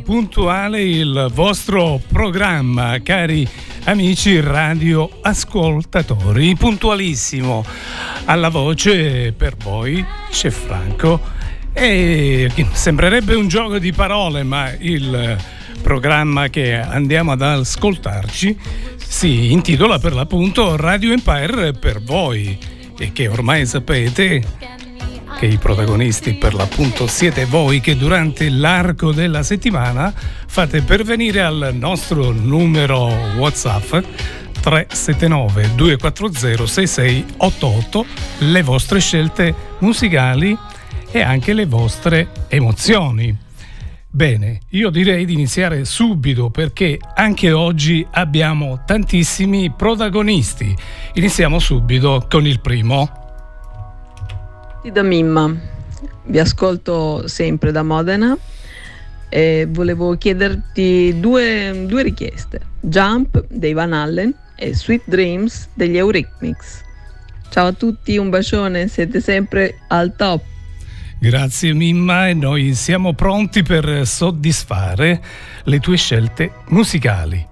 puntuale il vostro programma, cari amici radio ascoltatori, puntualissimo alla voce per voi, c'è Franco. E sembrerebbe un gioco di parole, ma il programma che andiamo ad ascoltarci si intitola per l'appunto Radio Empire per voi e che ormai sapete che i protagonisti per l'appunto siete voi che durante l'arco della settimana fate pervenire al nostro numero WhatsApp 379 240 6688 le vostre scelte musicali e anche le vostre emozioni. Bene, io direi di iniziare subito perché anche oggi abbiamo tantissimi protagonisti. Iniziamo subito con il primo. Da Mimma, vi ascolto sempre da Modena e volevo chiederti due, due richieste. Jump dei Van Allen e Sweet Dreams degli Eurythmics. Ciao a tutti, un bacione, siete sempre al top. Grazie Mimma e noi siamo pronti per soddisfare le tue scelte musicali.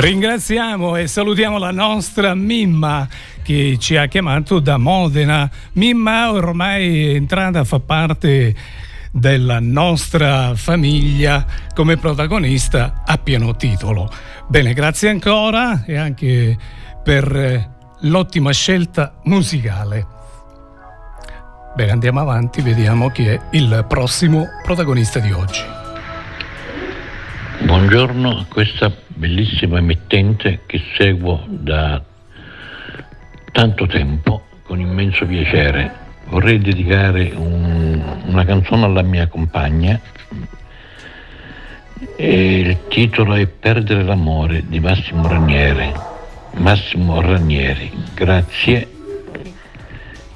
Ringraziamo e salutiamo la nostra Mimma che ci ha chiamato da Modena. Mimma ormai è entrata a far parte della nostra famiglia come protagonista a pieno titolo. Bene, grazie ancora e anche per l'ottima scelta musicale. Bene, andiamo avanti, vediamo chi è il prossimo protagonista di oggi. Buongiorno a questa bellissima emittente che seguo da tanto tempo con immenso piacere. Vorrei dedicare un, una canzone alla mia compagna. E il titolo è Perdere l'amore di Massimo Ranieri. Massimo Ranieri, grazie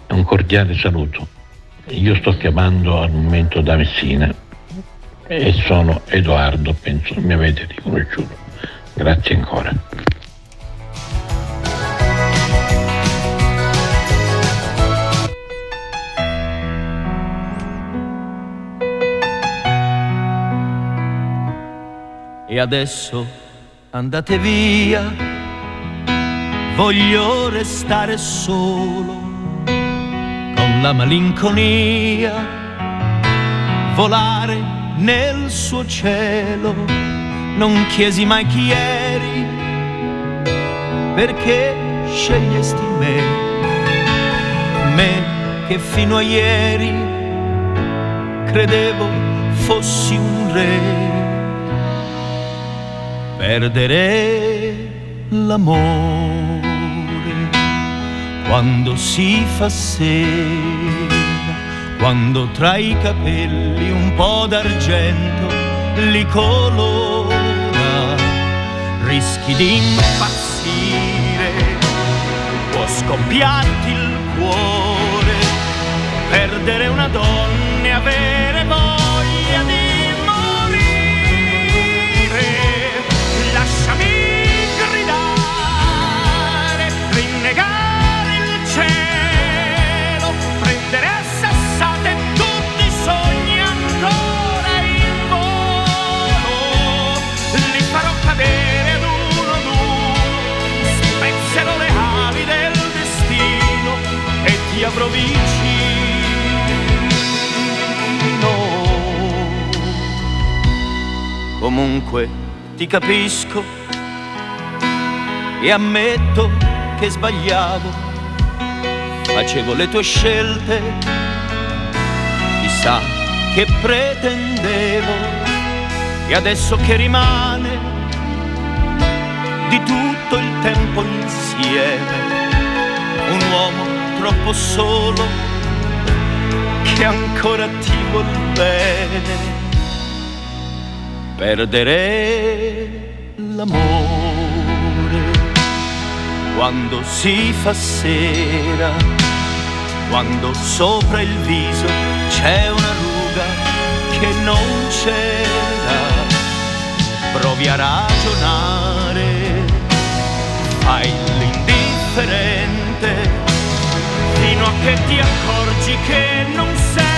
un cordiale saluto. Io sto chiamando al momento da Messina e sono Edoardo, penso mi avete riconosciuto. Grazie ancora. E adesso andate via, voglio restare solo con la malinconia, volare nel suo cielo. Non chiesi mai chi eri, perché scegliesti me, me che fino a ieri credevo fossi un re. Perdere l'amore quando si fa sera, quando tra i capelli un po' d'argento li colora rischi di impazzire, può scoppiarti il cuore, perdere una donna spezzerò le ali del destino e ti avrò vicino. Comunque ti capisco e ammetto che sbagliavo, facevo le tue scelte, chissà che pretendevo e adesso che rimane di tutto il tempo insieme, un uomo troppo solo che ancora ti vuol bene, perdere l'amore quando si fa sera, quando sopra il viso c'è una ruga che non c'era, provi a ragionare, l'indifferente, fino a che ti accorgi che non sei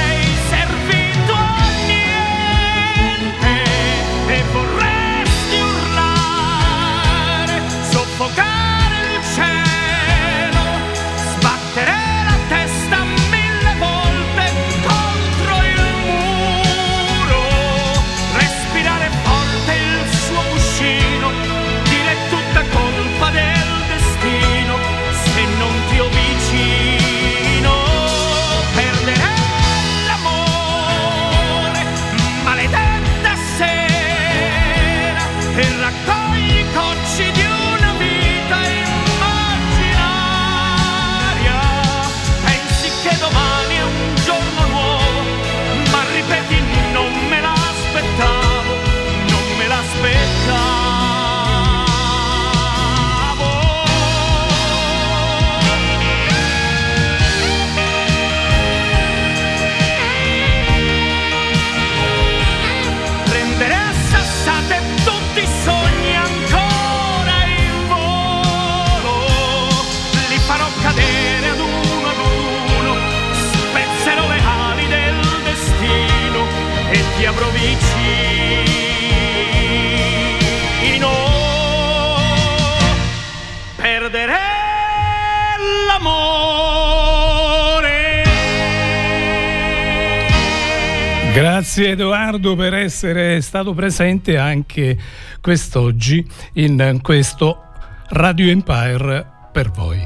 Grazie Edoardo per essere stato presente anche quest'oggi in questo Radio Empire per voi.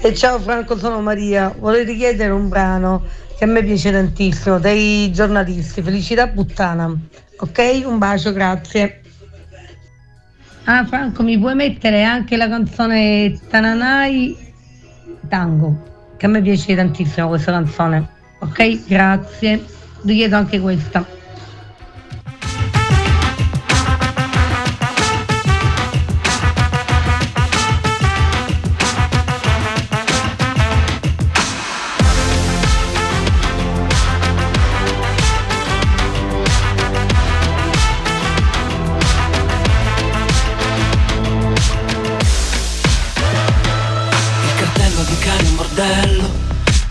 E ciao Franco, sono Maria. Vorrei richiedere un brano che a me piace tantissimo, dei giornalisti, Felicità Puttana. Ok? Un bacio, grazie. Ah Franco, mi puoi mettere anche la canzone Tananai Tango, che a me piace tantissimo questa canzone. Ok? Grazie richiedo anche questa.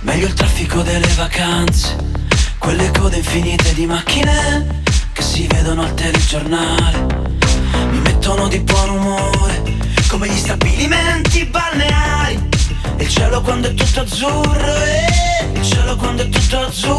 Meglio il traffico delle vacanze quelle code infinite di macchine che si vedono al telegiornale. Mi mettono di buon umore come gli stabilimenti balneari. Il cielo quando è tutto azzurro e il cielo quando è tutto azzurro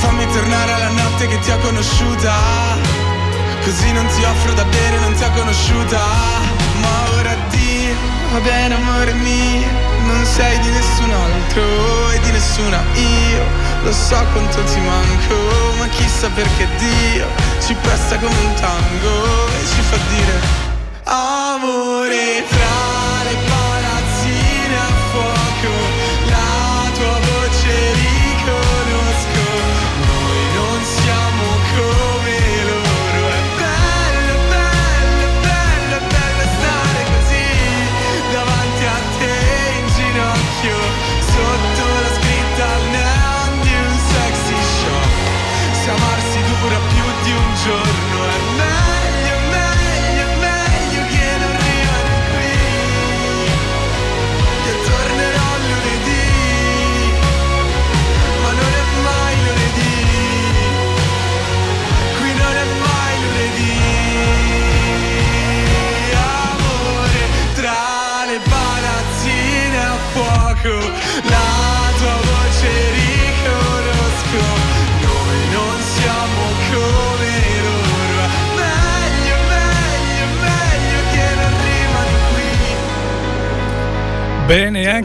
Fammi tornare alla notte che ti ho conosciuta. Così non ti offro da bere, non ti ho conosciuta. Ma ora Dio, va bene amore mio, non sei di nessun altro e di nessuna io. Lo so quanto ti manco, ma chissà perché Dio ci presta come un tango e ci fa dire amore tra le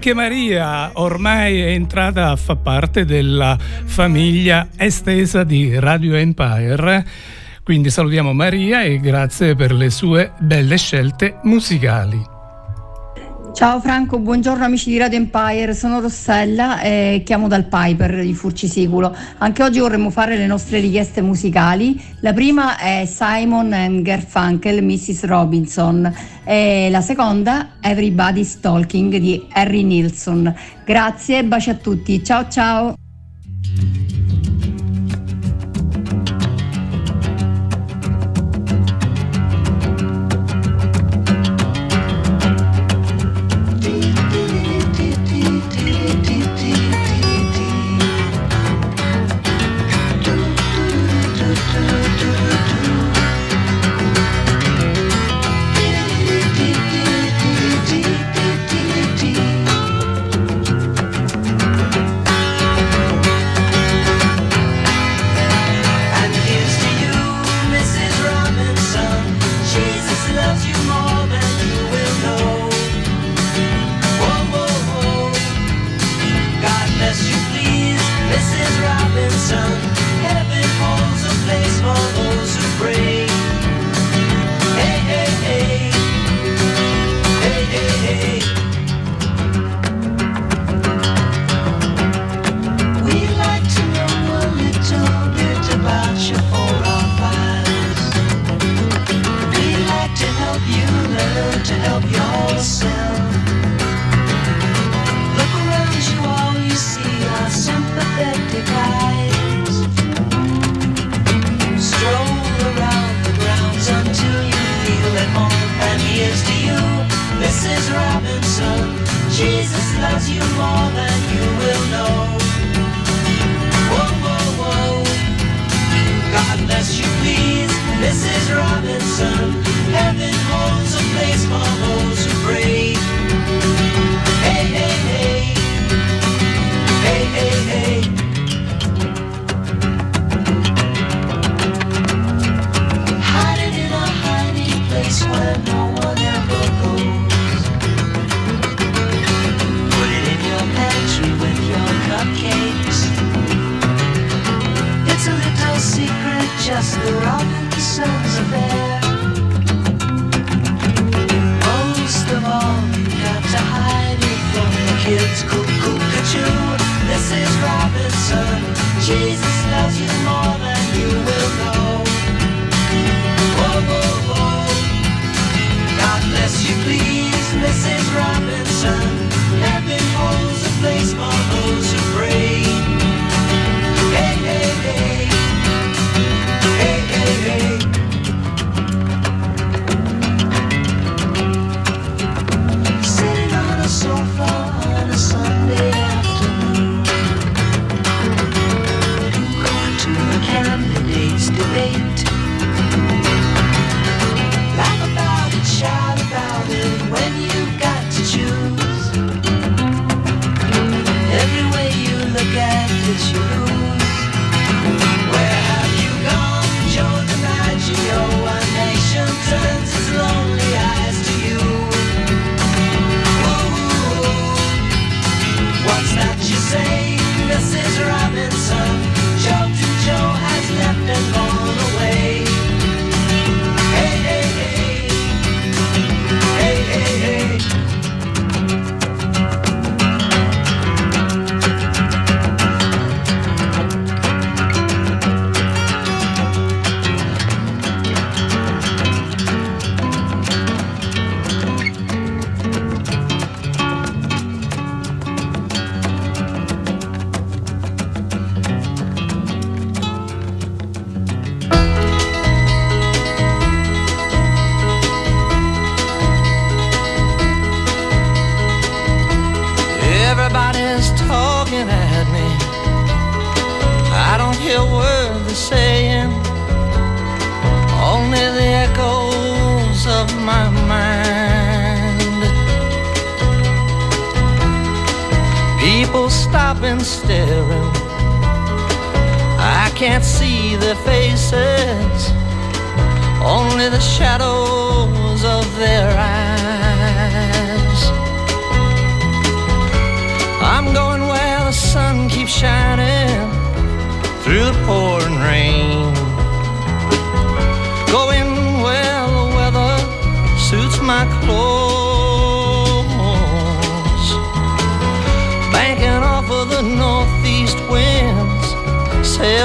anche Maria ormai è entrata a far parte della famiglia estesa di Radio Empire. Quindi salutiamo Maria e grazie per le sue belle scelte musicali. Ciao Franco, buongiorno amici di Radio Empire, sono Rossella e chiamo dal Piper di Furcisiculo. Anche oggi vorremmo fare le nostre richieste musicali. La prima è Simon and Garfunkel, Mrs. Robinson e la seconda Everybody's Talking di Harry Nilsson. Grazie e baci a tutti, ciao ciao!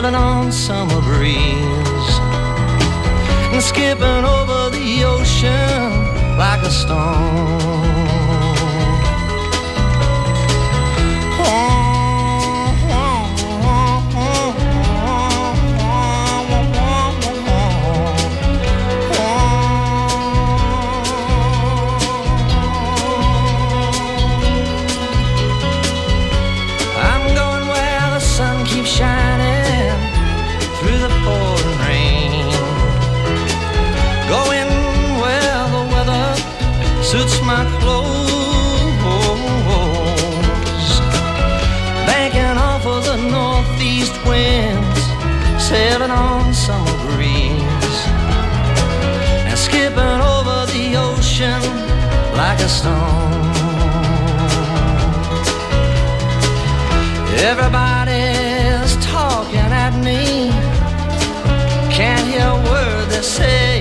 living on summer breeze and skipping over the ocean like a stone. my clothes. Banking off of the northeast winds, sailing on summer breeze, and skipping over the ocean like a stone. Everybody's talking at me, can't hear a word they say.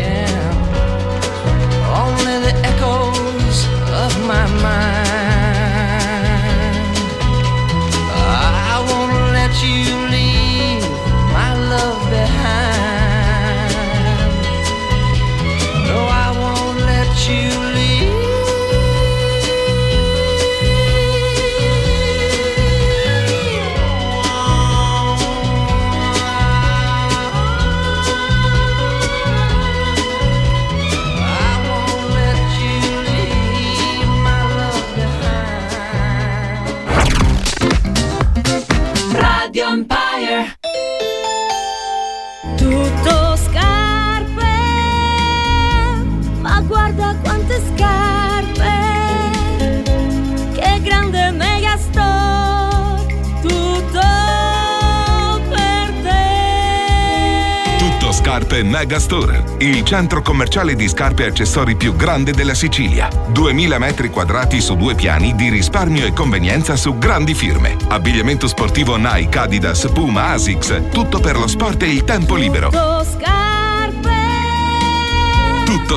Megastore, il centro commerciale di scarpe e accessori più grande della Sicilia. 2000 metri quadrati su due piani di risparmio e convenienza su grandi firme. Abbigliamento sportivo Nike, Adidas, Puma, Asics, tutto per lo sport e il tempo libero. Tutto scarpe!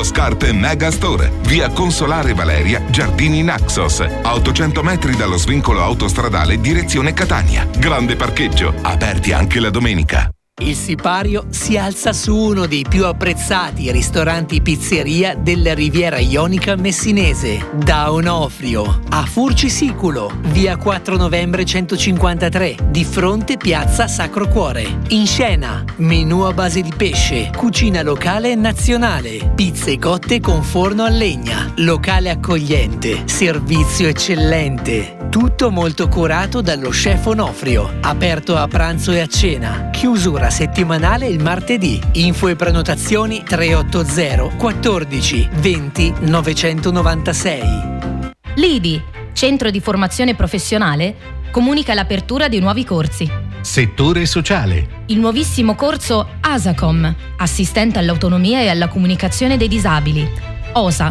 Scarpe Megastore, via Consolare Valeria, Giardini Naxos, a 800 metri dallo svincolo autostradale direzione Catania. Grande parcheggio, aperti anche la domenica. Il sipario si alza su uno dei più apprezzati ristoranti pizzeria della Riviera Ionica messinese, da Onofrio, a Furcisiculo, via 4 novembre 153, di fronte piazza Sacro Cuore. In scena, menù a base di pesce, cucina locale e nazionale, pizze cotte con forno a legna, locale accogliente, servizio eccellente. Tutto molto curato dallo chef Onofrio, aperto a pranzo e a cena, chiusura settimanale il martedì. Info e prenotazioni 380 14 20 996. Lidi, centro di formazione professionale, comunica l'apertura di nuovi corsi Settore sociale. Il nuovissimo corso ASACOM, assistente all'autonomia e alla comunicazione dei disabili. OSA,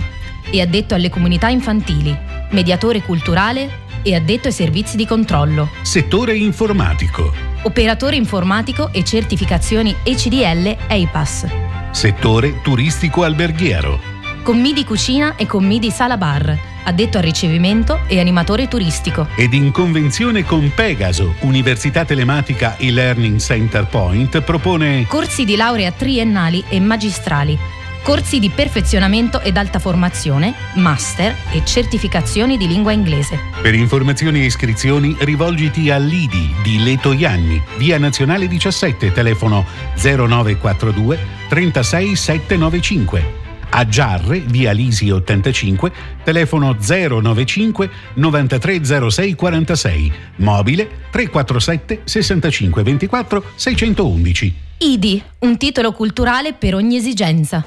e addetto alle comunità infantili. Mediatore culturale e addetto ai servizi di controllo. Settore informatico. Operatore informatico e certificazioni ECDL EIPAS. Settore turistico alberghiero. Commidi cucina e commidi sala bar. Addetto al ricevimento e animatore turistico. Ed in convenzione con Pegaso, Università Telematica e Learning Center Point propone corsi di laurea triennali e magistrali corsi di perfezionamento ed alta formazione, master e certificazioni di lingua inglese. Per informazioni e iscrizioni rivolgiti all'IDI di Leto Ianni, via Nazionale 17, telefono 0942 36 795. A Giarre, via Lisi 85, telefono 095 9306 46, mobile 347 65 24 611. IDI, un titolo culturale per ogni esigenza.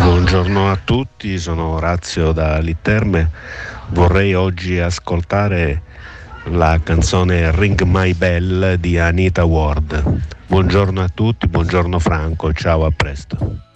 Buongiorno a tutti, sono Orazio da Litterme. Vorrei oggi ascoltare la canzone Ring My Bell di Anita Ward. Buongiorno a tutti, buongiorno Franco, ciao, a presto.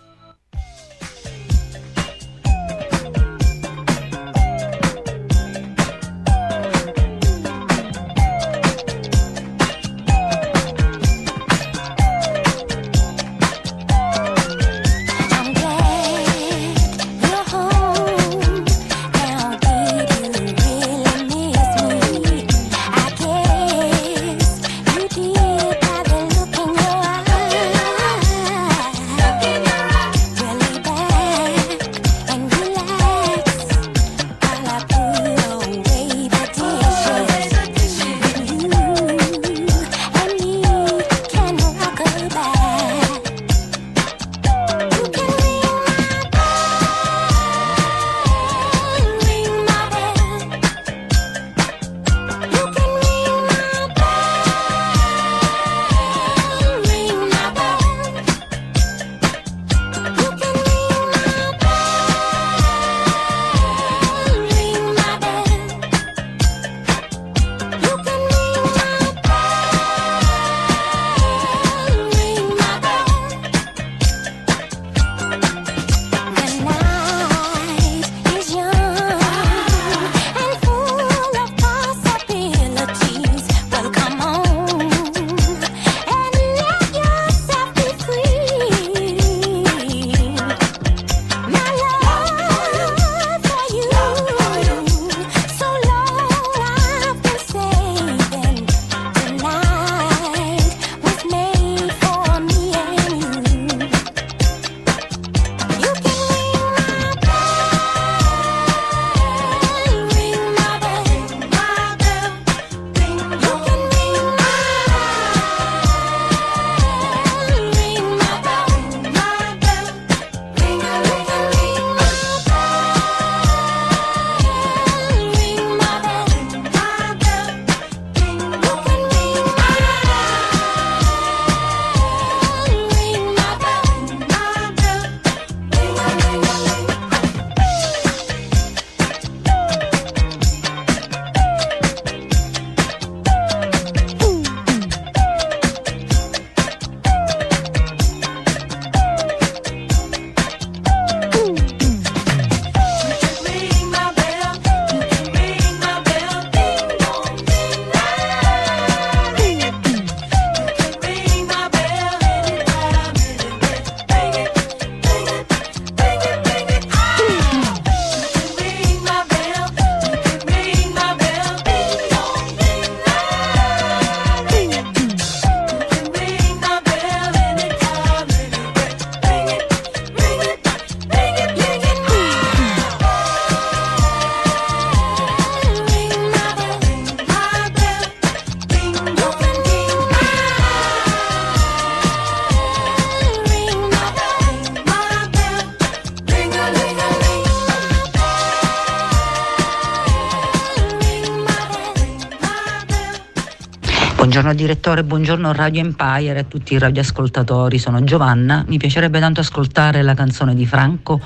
Buongiorno direttore, buongiorno Radio Empire a tutti i radioascoltatori. Sono Giovanna. Mi piacerebbe tanto ascoltare la canzone di Franco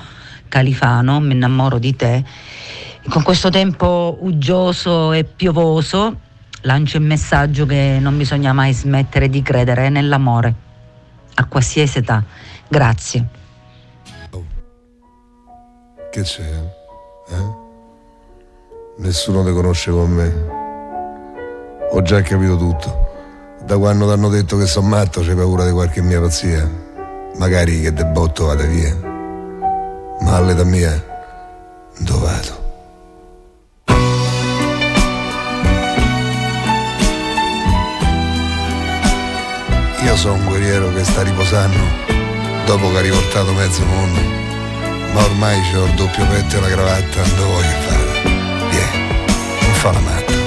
Califano, Mi innamoro di te. Con questo tempo uggioso e piovoso lancio il messaggio che non bisogna mai smettere di credere nell'amore, a qualsiasi età. Grazie. Che c'è? Eh? Nessuno ti conosce con me. Ho già capito tutto. Da quando ti hanno detto che sono matto c'è paura di qualche mia pazzia. Magari che de botto vada via. Ma all'età mia, dove vado? Io sono un guerriero che sta riposando dopo che ha riportato mezzo mondo. Ma ormai c'ho il doppio petto e la cravatta, dove voglio fare? Vieni, non fa la matta.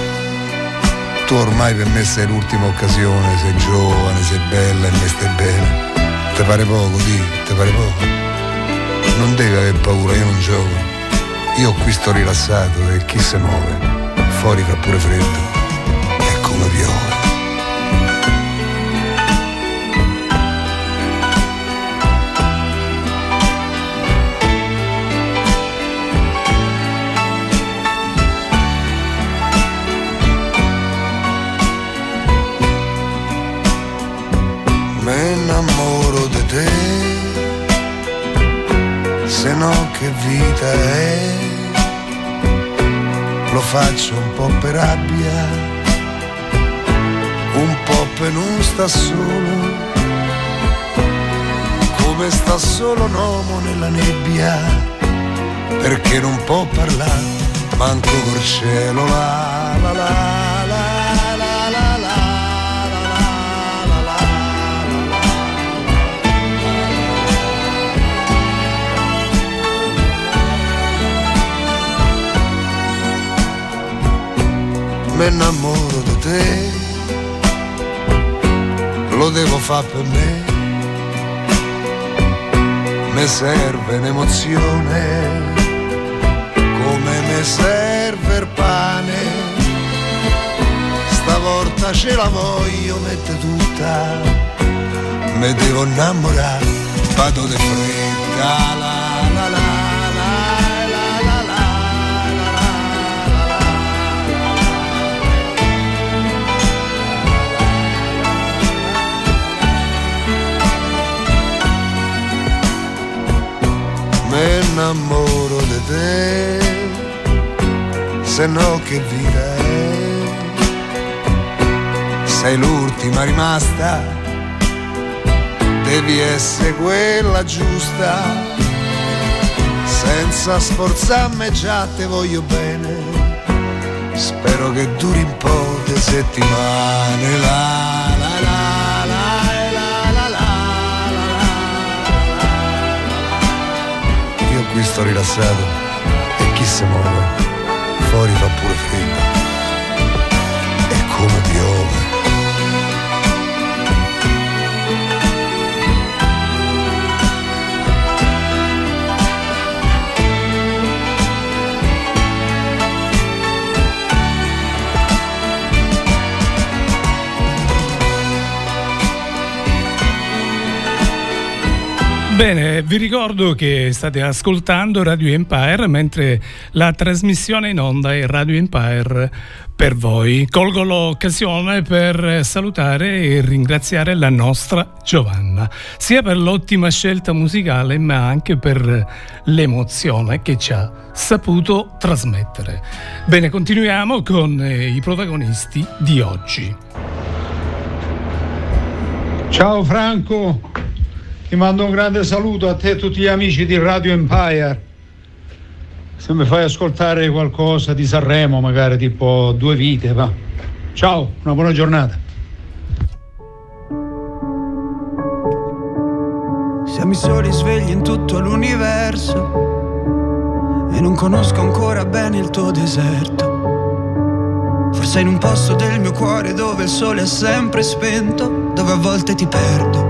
Tu ormai per me sei l'ultima occasione, sei giovane, sei bella e me stai bene. Te pare poco, di, te pare poco? Non devi aver paura, io non gioco. Io qui sto rilassato e chi si muove? Fuori fa pure freddo. E come piove. Vita è. Lo faccio un po' per rabbia, un po' per non sta solo, come sta solo un uomo nella nebbia, perché non può parlare, manco col cielo la la. la, mi innamoro di te, lo devo fare per me, mi serve un'emozione, come mi serve il pane, stavolta ce la voglio mettere tutta, mi devo innamorare, vado di fretta, innamoro di te, se no che vita è. Sei l'ultima rimasta, devi essere quella giusta, senza sforzarmi già te voglio bene, spero che duri un po' di settimane la qui sto rilassato e chi si muove fuori fa pure freddo. E come piove Bene, vi ricordo che state ascoltando Radio Empire mentre la trasmissione in onda è Radio Empire per voi. Colgo l'occasione per salutare e ringraziare la nostra Giovanna, sia per l'ottima scelta musicale ma anche per l'emozione che ci ha saputo trasmettere. Bene, continuiamo con eh, i protagonisti di oggi. Ciao Franco, ti mando un grande saluto a te e a tutti gli amici di Radio Empire. Se mi fai ascoltare qualcosa di Sanremo, magari tipo due vite, va. Ciao, una buona giornata. Siamo i soli svegli in tutto l'universo e non conosco ancora bene il tuo deserto. Forse in un posto del mio cuore dove il sole è sempre spento, dove a volte ti perdo,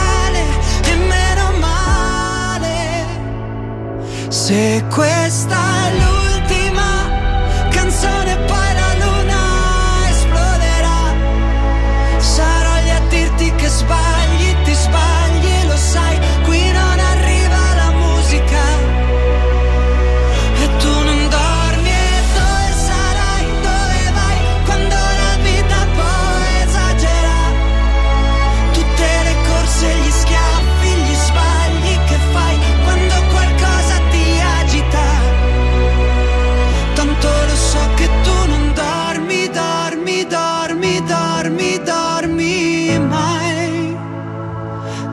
E meno male. Se questa è l'ultima canzone poi esploderà. Sarò lì a dirti che sbagli, ti sbagli, lo sai,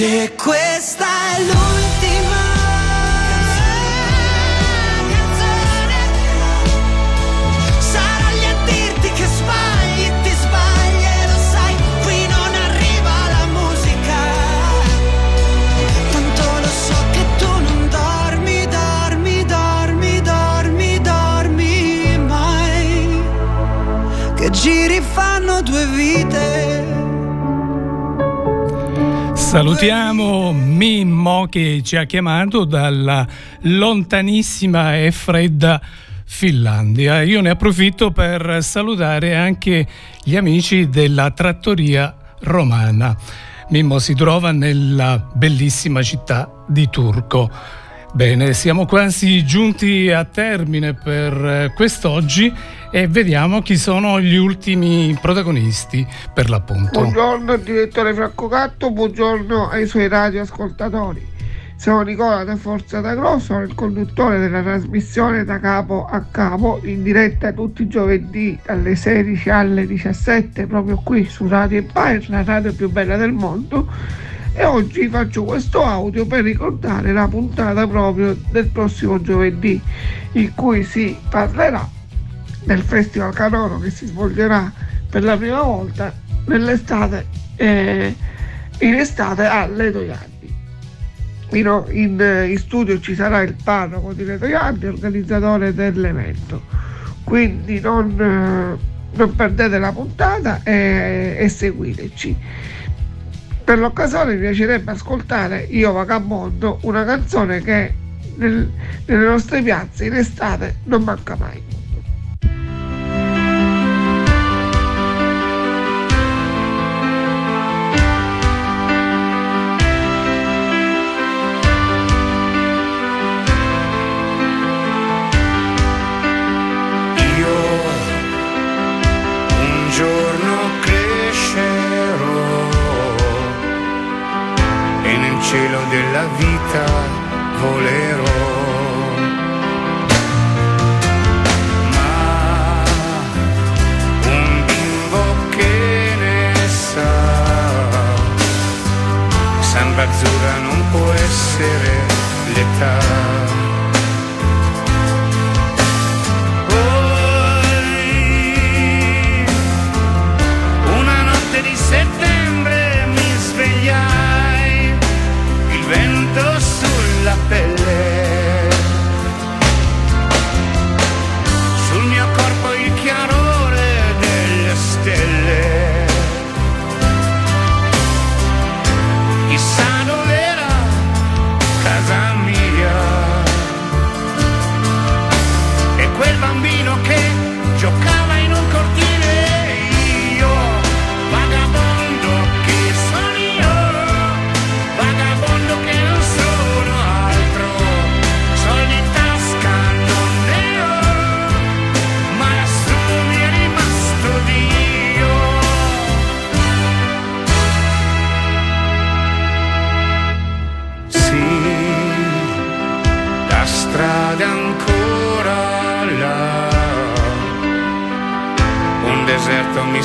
Se questa è l'ultima Sarò lì a dirti che sbagli, ti sbagli e lo sai, qui non arriva la musica. Tanto lo so che tu non dormi, dormi, dormi, dormi, dormi mai. Che giri fanno due vite. Salutiamo Mimmo che ci ha chiamato dalla lontanissima e fredda Finlandia. Io ne approfitto per salutare anche gli amici della trattoria romana. Mimmo si trova nella bellissima città di Turco. Bene, siamo quasi giunti a termine per eh, quest'oggi e vediamo chi sono gli ultimi protagonisti per l'appunto. Buongiorno direttore Franco Gatto, buongiorno ai suoi radioascoltatori. Sono Nicola da Forza da Grosso, il conduttore della trasmissione da capo a capo in diretta tutti i giovedì dalle 16 alle 17 proprio qui su Radio Empire, la radio più bella del mondo. E oggi faccio questo audio per ricordare la puntata proprio del prossimo giovedì in cui si parlerà del Festival Canoro che si svolgerà per la prima volta nell'estate eh, in estate a Leto Ianni. In, in- in studio ci sarà il parroco di Leto Ianni, organizzatore dell'evento. Quindi non, eh, non perdete la puntata e, e seguiteci. Per l'occasione mi piacerebbe ascoltare Io Vagabondo, una canzone che nel- nelle nostre piazze in estate non manca mai. cielo della vita volerò. Ma un bimbo che ne sa, San Bazzura non può essere l'età.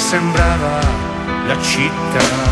Sembrava la città.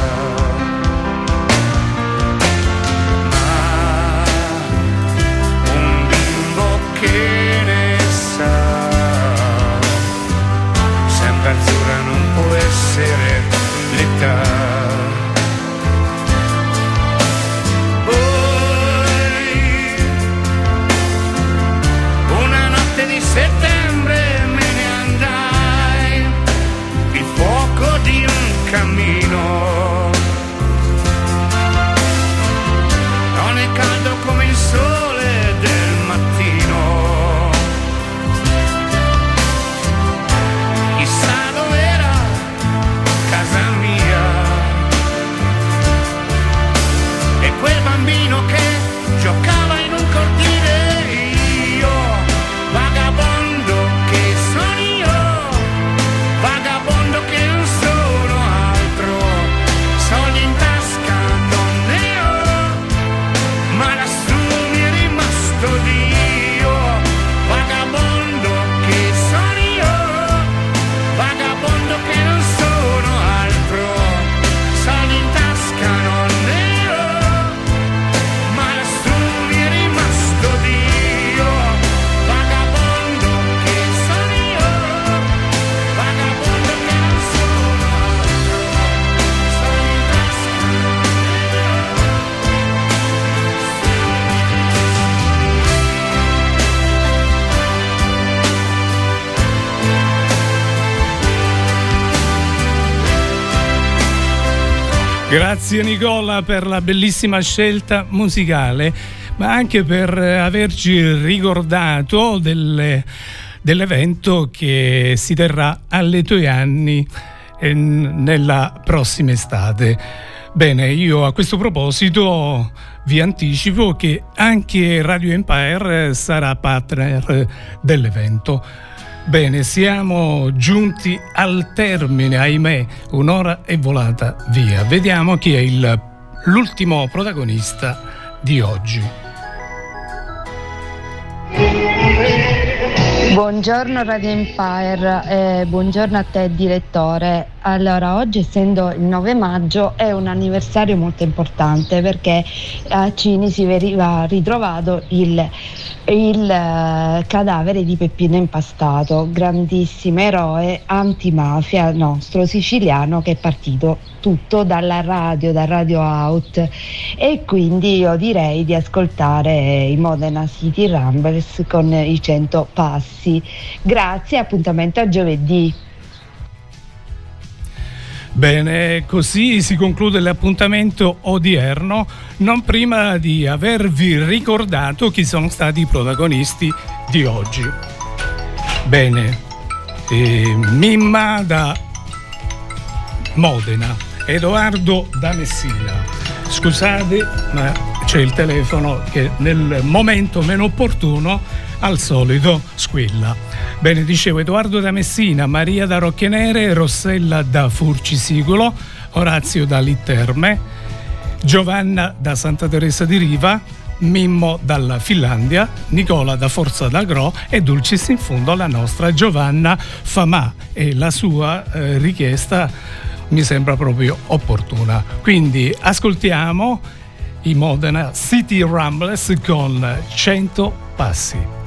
Grazie Nicola per la bellissima scelta musicale, ma anche per averci ricordato delle, dell'evento che si terrà alle tue anni eh, nella prossima estate. Bene, io a questo proposito vi anticipo che anche Radio Empire sarà partner dell'evento. Bene, siamo giunti al termine, ahimè, un'ora è volata via. Vediamo chi è il, l'ultimo protagonista di oggi. Buongiorno Radio Empire, eh, buongiorno a te direttore. Allora, oggi essendo il 9 maggio è un anniversario molto importante perché a Cini si veniva ritrovato il il eh, cadavere di Peppino Impastato, grandissimo eroe antimafia nostro siciliano che è partito tutto dalla radio, da Radio Out e quindi io direi di ascoltare i Modena City Rumbles con i 100 passi. Grazie, appuntamento a giovedì. Bene, così si conclude l'appuntamento odierno, non prima di avervi ricordato chi sono stati i protagonisti di oggi. Bene, eh, Mimma da Modena, Edoardo da Messina. Scusate, ma c'è il telefono che nel momento meno opportuno al solito squilla. Bene, dicevo Edoardo da Messina, Maria da Rocchienere, Rossella da Furcisicolo, Orazio da Litterme, Giovanna da Santa Teresa di Riva, Mimmo dalla Finlandia, Nicola da Forza d'Agro e Dulcis in fondo la nostra Giovanna Famà e la sua eh, richiesta mi sembra proprio opportuna. Quindi ascoltiamo i Modena City Ramblers con 100 passi.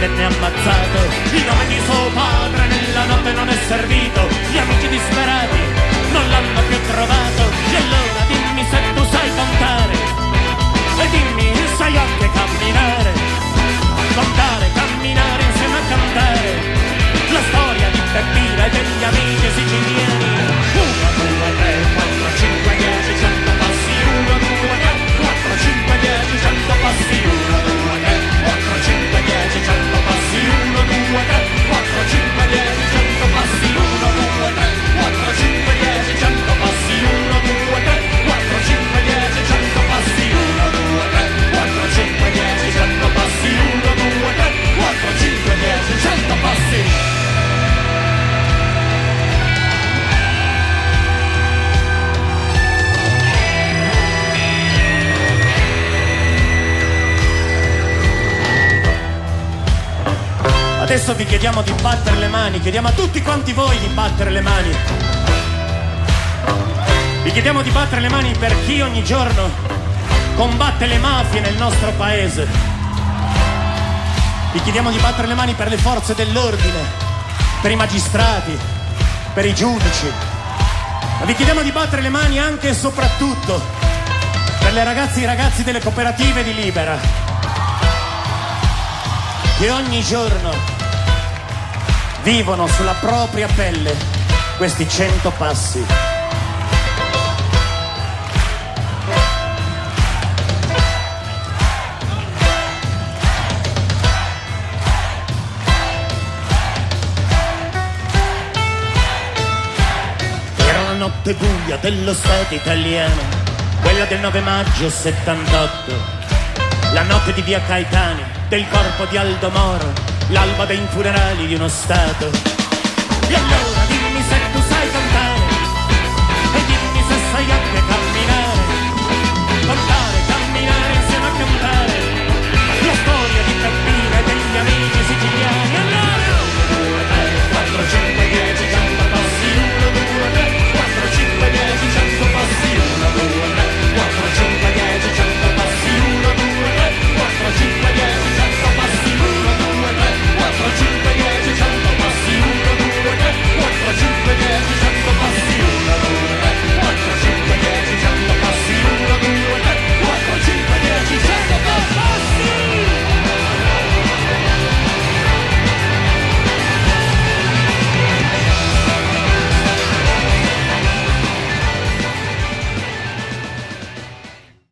Wenn er mal zahlt, ich noch ein chiediamo a tutti quanti voi di battere le mani. Vi chiediamo di battere le mani per chi ogni giorno combatte le mafie nel nostro paese. Vi chiediamo di battere le mani per le forze dell'ordine, per i magistrati, per i giudici. Ma vi chiediamo di battere le mani anche e soprattutto per le ragazze e i ragazzi delle cooperative di Libera, che ogni giorno vivono sulla propria pelle questi cento passi. Era la notte buia dello Stato italiano, quella del 9 maggio 78, la notte di via Caetani, del corpo di Aldo Moro l'alba dei funerali di uno Stato. But you.